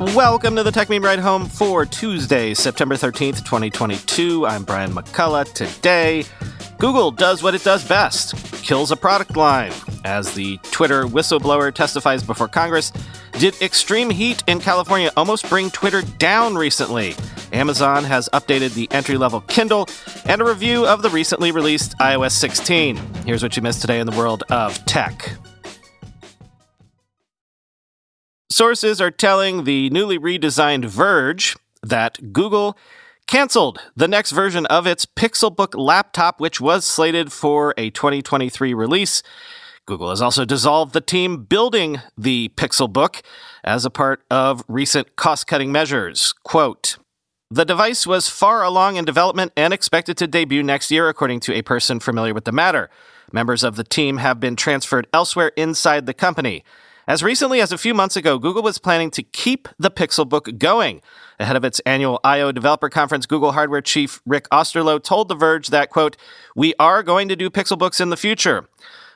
Welcome to the Techmeme Ride Home for Tuesday, September 13th, 2022. I'm Brian McCullough. Today, Google does what it does best kills a product line. As the Twitter whistleblower testifies before Congress, did extreme heat in California almost bring Twitter down recently? Amazon has updated the entry level Kindle, and a review of the recently released iOS 16. Here's what you missed today in the world of tech. Sources are telling the newly redesigned Verge that Google canceled the next version of its Pixelbook laptop, which was slated for a 2023 release. Google has also dissolved the team building the Pixelbook as a part of recent cost cutting measures. Quote, the device was far along in development and expected to debut next year, according to a person familiar with the matter. Members of the team have been transferred elsewhere inside the company. As recently as a few months ago, Google was planning to keep the Pixelbook going. Ahead of its annual I/O developer conference, Google hardware chief Rick Osterloh told The Verge that, quote, we are going to do Pixelbooks in the future.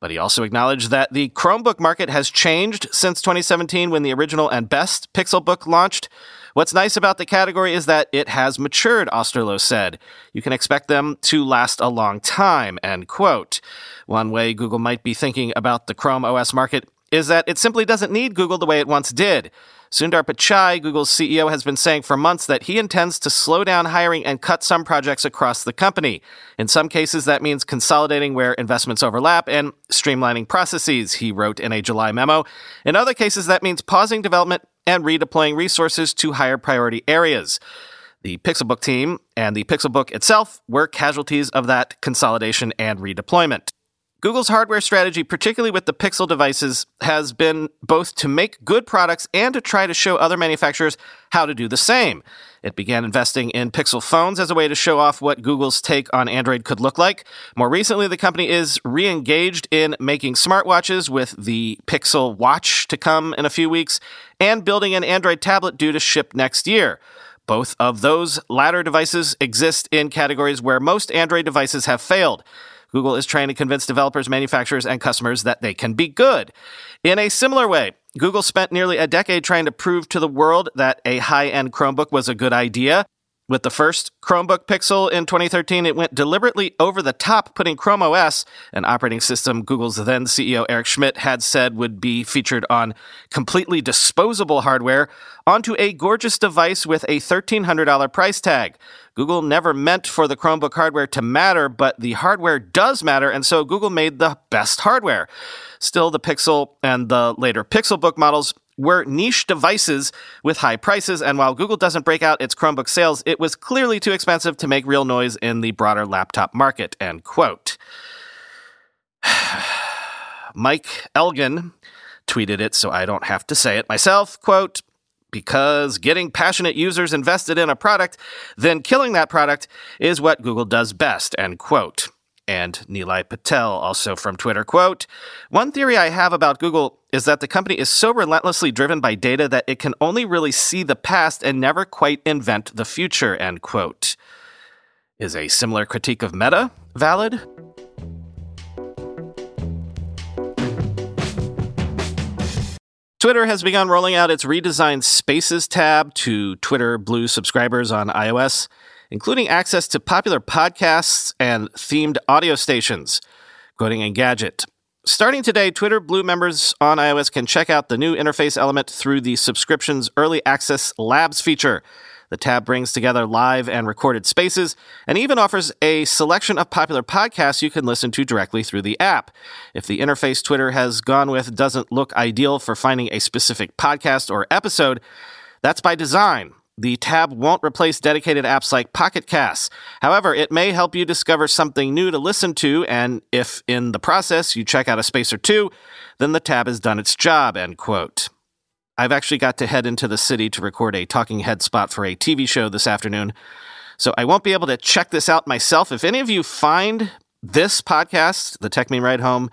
But he also acknowledged that the Chromebook market has changed since 2017 when the original and best Pixelbook launched. What's nice about the category is that it has matured, Osterloh said. You can expect them to last a long time, end quote. One way Google might be thinking about the Chrome OS market is that it simply doesn't need Google the way it once did. Sundar Pichai, Google's CEO, has been saying for months that he intends to slow down hiring and cut some projects across the company. In some cases, that means consolidating where investments overlap and streamlining processes, he wrote in a July memo. In other cases, that means pausing development and redeploying resources to higher priority areas. The Pixelbook team and the Pixelbook itself were casualties of that consolidation and redeployment. Google's hardware strategy, particularly with the Pixel devices, has been both to make good products and to try to show other manufacturers how to do the same. It began investing in Pixel phones as a way to show off what Google's take on Android could look like. More recently, the company is re engaged in making smartwatches with the Pixel Watch to come in a few weeks and building an Android tablet due to ship next year. Both of those latter devices exist in categories where most Android devices have failed. Google is trying to convince developers, manufacturers, and customers that they can be good. In a similar way, Google spent nearly a decade trying to prove to the world that a high end Chromebook was a good idea. With the first Chromebook Pixel in 2013, it went deliberately over the top, putting Chrome OS, an operating system Google's then CEO Eric Schmidt had said would be featured on completely disposable hardware, onto a gorgeous device with a $1,300 price tag. Google never meant for the Chromebook hardware to matter, but the hardware does matter, and so Google made the best hardware. Still, the Pixel and the later Pixelbook models were niche devices with high prices, and while Google doesn't break out its Chromebook sales, it was clearly too expensive to make real noise in the broader laptop market. End quote. Mike Elgan tweeted it, so I don't have to say it myself. Quote, because getting passionate users invested in a product, then killing that product is what Google does best, end quote and Nilay Patel, also from Twitter. Quote One theory I have about Google is that the company is so relentlessly driven by data that it can only really see the past and never quite invent the future. End quote. Is a similar critique of Meta valid? Twitter has begun rolling out its redesigned Spaces tab to Twitter Blue subscribers on iOS including access to popular podcasts and themed audio stations. Quoting Engadget. Starting today, Twitter Blue members on iOS can check out the new interface element through the subscription's Early Access Labs feature. The tab brings together live and recorded spaces and even offers a selection of popular podcasts you can listen to directly through the app. If the interface Twitter has gone with doesn't look ideal for finding a specific podcast or episode, that's by design. The tab won't replace dedicated apps like Pocket Casts. However, it may help you discover something new to listen to, and if in the process you check out a space or two, then the tab has done its job, end quote. I've actually got to head into the city to record a talking head spot for a TV show this afternoon, so I won't be able to check this out myself. If any of you find this podcast, The Techmeme Ride Home,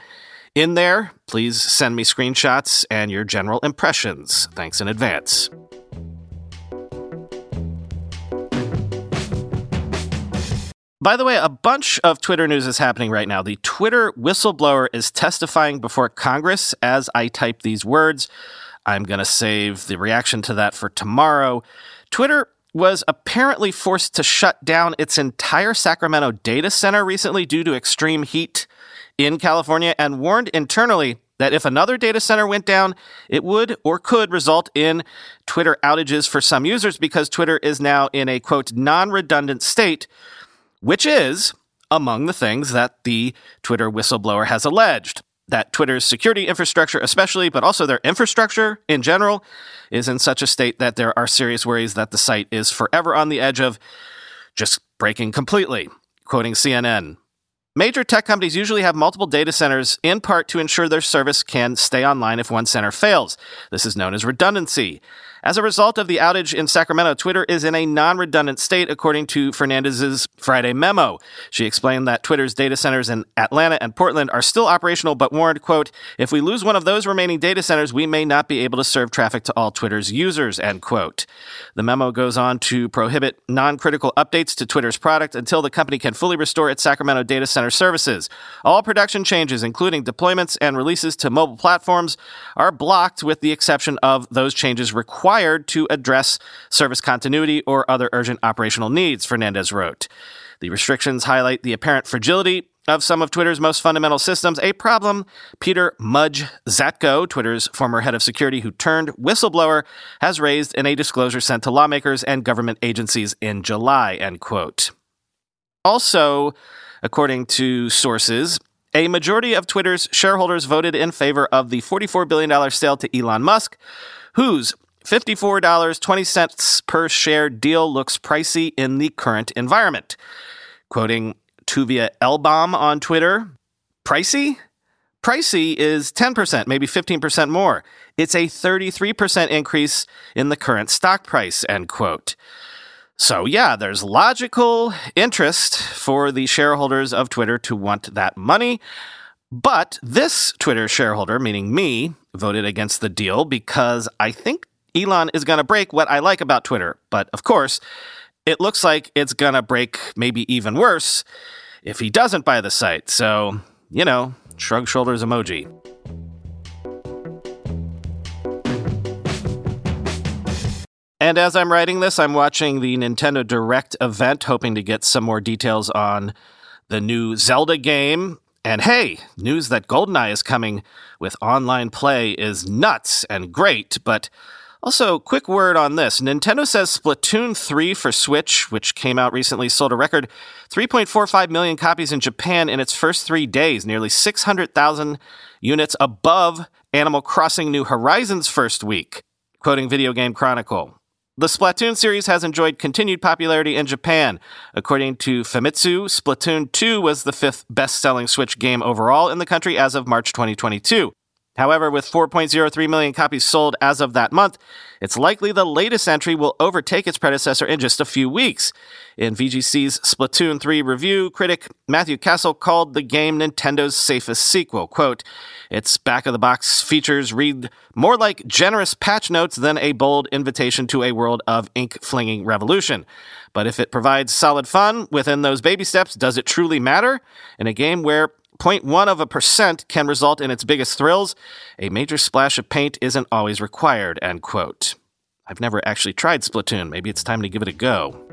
in there, please send me screenshots and your general impressions. Thanks in advance. By the way, a bunch of Twitter news is happening right now. The Twitter whistleblower is testifying before Congress as I type these words. I'm going to save the reaction to that for tomorrow. Twitter was apparently forced to shut down its entire Sacramento data center recently due to extreme heat in California and warned internally that if another data center went down, it would or could result in Twitter outages for some users because Twitter is now in a quote non redundant state, which is among the things that the Twitter whistleblower has alleged. That Twitter's security infrastructure, especially, but also their infrastructure in general, is in such a state that there are serious worries that the site is forever on the edge of just breaking completely. Quoting CNN, Major tech companies usually have multiple data centers in part to ensure their service can stay online if one center fails. This is known as redundancy. As a result of the outage in Sacramento, Twitter is in a non redundant state, according to Fernandez's Friday memo. She explained that Twitter's data centers in Atlanta and Portland are still operational, but warned, quote, if we lose one of those remaining data centers, we may not be able to serve traffic to all Twitter's users, end quote. The memo goes on to prohibit non critical updates to Twitter's product until the company can fully restore its Sacramento data center services. All production changes, including deployments and releases to mobile platforms, are blocked with the exception of those changes required required to address service continuity or other urgent operational needs, Fernandez wrote. The restrictions highlight the apparent fragility of some of Twitter's most fundamental systems, a problem Peter Mudge Zatko, Twitter's former head of security who turned whistleblower, has raised in a disclosure sent to lawmakers and government agencies in July, end quote. Also, according to sources, a majority of Twitter's shareholders voted in favor of the $44 billion sale to Elon Musk, whose $54.20 per share deal looks pricey in the current environment. Quoting Tuvia Elbaum on Twitter, pricey? Pricey is 10%, maybe 15% more. It's a 33% increase in the current stock price, end quote. So, yeah, there's logical interest for the shareholders of Twitter to want that money. But this Twitter shareholder, meaning me, voted against the deal because I think Elon is going to break what I like about Twitter. But of course, it looks like it's going to break maybe even worse if he doesn't buy the site. So, you know, shrug shoulders emoji. And as I'm writing this, I'm watching the Nintendo Direct event, hoping to get some more details on the new Zelda game. And hey, news that GoldenEye is coming with online play is nuts and great, but also, quick word on this Nintendo says Splatoon 3 for Switch, which came out recently, sold a record 3.45 million copies in Japan in its first three days, nearly 600,000 units above Animal Crossing New Horizons' first week. Quoting Video Game Chronicle. The Splatoon series has enjoyed continued popularity in Japan. According to Famitsu, Splatoon 2 was the fifth best selling Switch game overall in the country as of March 2022. However, with 4.03 million copies sold as of that month, it's likely the latest entry will overtake its predecessor in just a few weeks. In VGC's Splatoon 3 review, critic Matthew Castle called the game Nintendo's safest sequel. Quote, its back of the box features read more like generous patch notes than a bold invitation to a world of ink flinging revolution. But if it provides solid fun within those baby steps, does it truly matter? In a game where 0.1 of a percent can result in its biggest thrills. A major splash of paint isn't always required, end quote. I've never actually tried Splatoon. Maybe it's time to give it a go.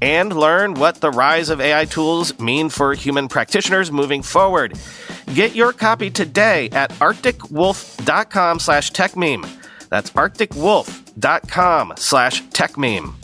and learn what the rise of AI tools mean for human practitioners moving forward. Get your copy today at arcticwolf.com slash techmeme. That's arcticwolf.com slash techmeme.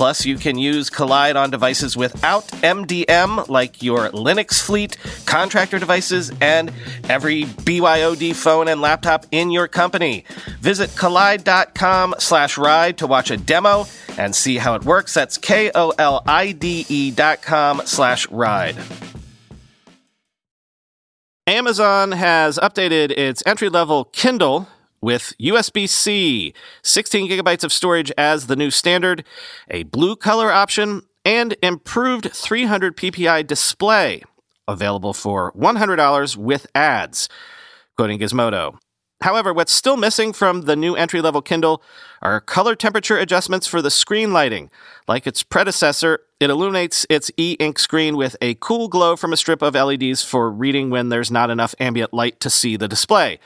Plus, you can use Kolide on devices without MDM, like your Linux fleet, contractor devices, and every BYOD phone and laptop in your company. Visit kolide.com slash ride to watch a demo and see how it works. That's K-O-L-I-D-E dot com slash ride. Amazon has updated its entry level Kindle with USB C, 16 gigabytes of storage as the new standard, a blue color option, and improved 300 ppi display available for $100 with ads, quoting Gizmodo. However, what's still missing from the new entry level Kindle are color temperature adjustments for the screen lighting. Like its predecessor, it illuminates its e ink screen with a cool glow from a strip of LEDs for reading when there's not enough ambient light to see the display.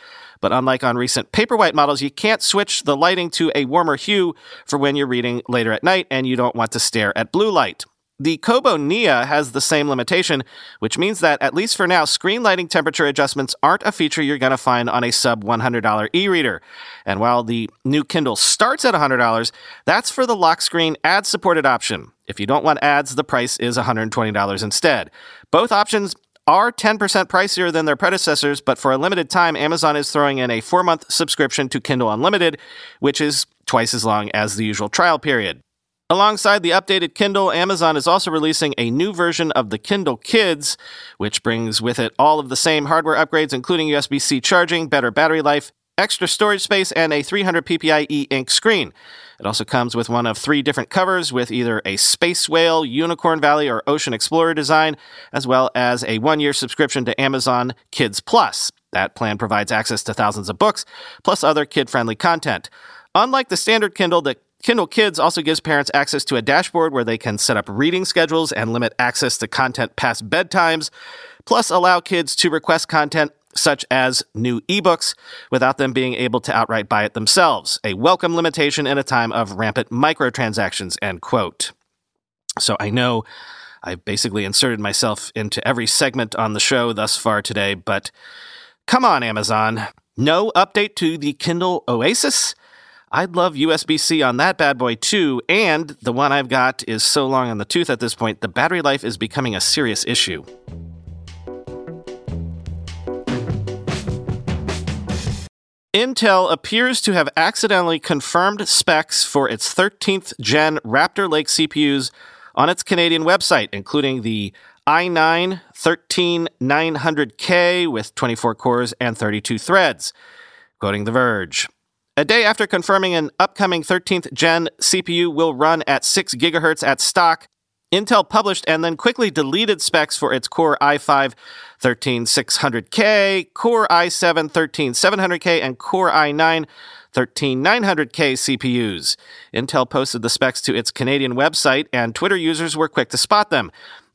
But unlike on recent Paperwhite models, you can't switch the lighting to a warmer hue for when you're reading later at night and you don't want to stare at blue light. The Kobo Nia has the same limitation, which means that, at least for now, screen lighting temperature adjustments aren't a feature you're going to find on a sub $100 e reader. And while the new Kindle starts at $100, that's for the lock screen ad supported option. If you don't want ads, the price is $120 instead. Both options are 10% pricier than their predecessors, but for a limited time, Amazon is throwing in a four month subscription to Kindle Unlimited, which is twice as long as the usual trial period. Alongside the updated Kindle, Amazon is also releasing a new version of the Kindle Kids, which brings with it all of the same hardware upgrades, including USB C charging, better battery life, extra storage space, and a 300 ppi e ink screen. It also comes with one of three different covers with either a Space Whale, Unicorn Valley, or Ocean Explorer design, as well as a one year subscription to Amazon Kids Plus. That plan provides access to thousands of books, plus other kid friendly content. Unlike the standard Kindle, the Kindle Kids also gives parents access to a dashboard where they can set up reading schedules and limit access to content past bedtimes, plus allow kids to request content such as new ebooks without them being able to outright buy it themselves. A welcome limitation in a time of rampant microtransactions, end quote. So I know I've basically inserted myself into every segment on the show thus far today, but come on, Amazon. No update to the Kindle Oasis? I'd love USB C on that bad boy too, and the one I've got is so long on the tooth at this point, the battery life is becoming a serious issue. Intel appears to have accidentally confirmed specs for its 13th gen Raptor Lake CPUs on its Canadian website, including the i9 13900K with 24 cores and 32 threads. Quoting The Verge. A day after confirming an upcoming 13th gen CPU will run at 6 GHz at stock, Intel published and then quickly deleted specs for its Core i5 13600K, Core i7 13700K, and Core i9 13900K CPUs. Intel posted the specs to its Canadian website, and Twitter users were quick to spot them.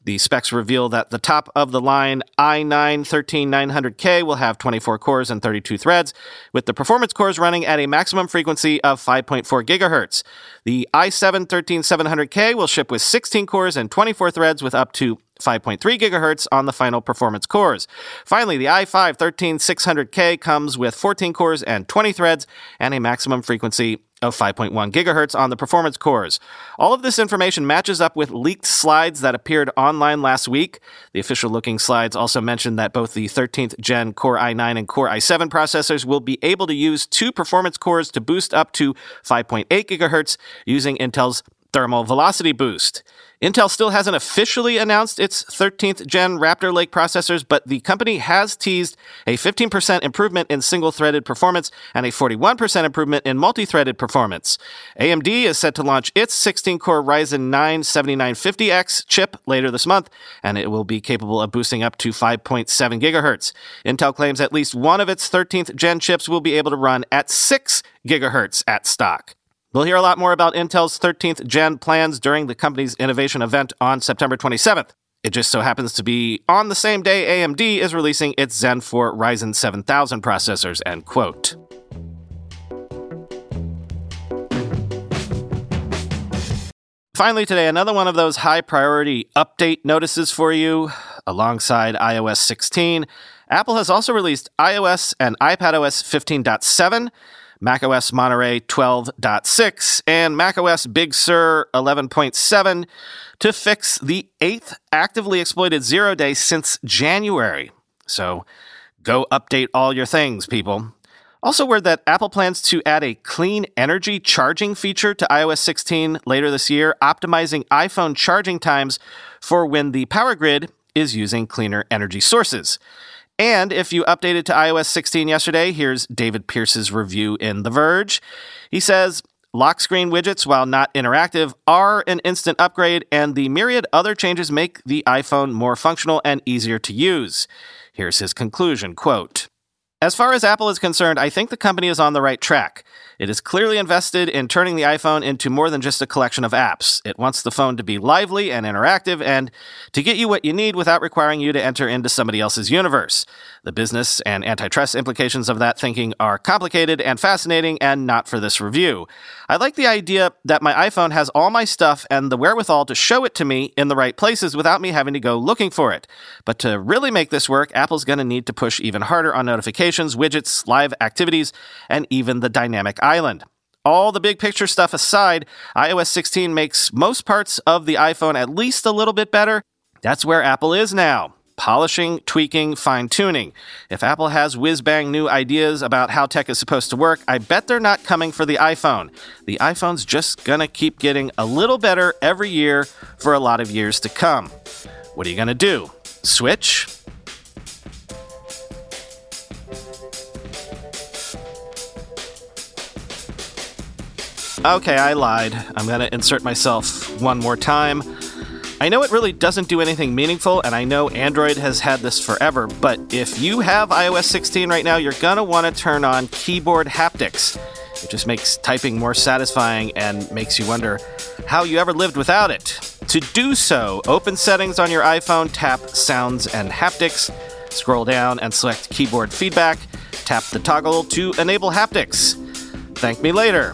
The specs reveal that the top of the line i9 13900K will have 24 cores and 32 threads, with the performance cores running at a maximum frequency of 5.4 GHz. The i7 13700K will ship with 16 cores and 24 threads with up to 5.3 gigahertz on the final performance cores. Finally, the i5 13600K comes with 14 cores and 20 threads and a maximum frequency of 5.1 gigahertz on the performance cores. All of this information matches up with leaked slides that appeared online last week. The official looking slides also mention that both the 13th gen Core i9 and Core i7 processors will be able to use two performance cores to boost up to 5.8 gigahertz using Intel's thermal velocity boost. Intel still hasn't officially announced its 13th gen Raptor Lake processors, but the company has teased a 15% improvement in single threaded performance and a 41% improvement in multi threaded performance. AMD is set to launch its 16 core Ryzen 9 7950X chip later this month, and it will be capable of boosting up to 5.7 gigahertz. Intel claims at least one of its 13th gen chips will be able to run at 6 gigahertz at stock. We'll hear a lot more about Intel's 13th gen plans during the company's innovation event on September 27th. It just so happens to be on the same day AMD is releasing its Zen 4 Ryzen 7000 processors, end quote. Finally, today, another one of those high priority update notices for you alongside iOS 16. Apple has also released iOS and iPadOS 15.7 macOS Monterey 12.6, and macOS Big Sur 11.7 to fix the eighth actively exploited zero day since January. So go update all your things, people. Also, word that Apple plans to add a clean energy charging feature to iOS 16 later this year, optimizing iPhone charging times for when the power grid is using cleaner energy sources. And if you updated to iOS 16 yesterday, here's David Pierce's review in The Verge. He says, Lock screen widgets, while not interactive, are an instant upgrade, and the myriad other changes make the iPhone more functional and easier to use. Here's his conclusion quote, As far as Apple is concerned, I think the company is on the right track. It is clearly invested in turning the iPhone into more than just a collection of apps. It wants the phone to be lively and interactive and to get you what you need without requiring you to enter into somebody else's universe. The business and antitrust implications of that thinking are complicated and fascinating and not for this review. I like the idea that my iPhone has all my stuff and the wherewithal to show it to me in the right places without me having to go looking for it. But to really make this work, Apple's going to need to push even harder on notifications, widgets, live activities, and even the dynamic island. All the big picture stuff aside, iOS 16 makes most parts of the iPhone at least a little bit better. That's where Apple is now. Polishing, tweaking, fine tuning. If Apple has whiz bang new ideas about how tech is supposed to work, I bet they're not coming for the iPhone. The iPhone's just gonna keep getting a little better every year for a lot of years to come. What are you gonna do? Switch? Okay, I lied. I'm to insert myself one more time. I know it really doesn't do anything meaningful, and I know Android has had this forever, but if you have iOS 16 right now, you're want to turn on keyboard haptics. It just makes typing more satisfying and makes you wonder how you ever lived without it. To do so, open settings on your iPhone, tap Sounds and Haptics, scroll down and select Keyboard Feedback, tap the toggle to enable haptics. Thank me later.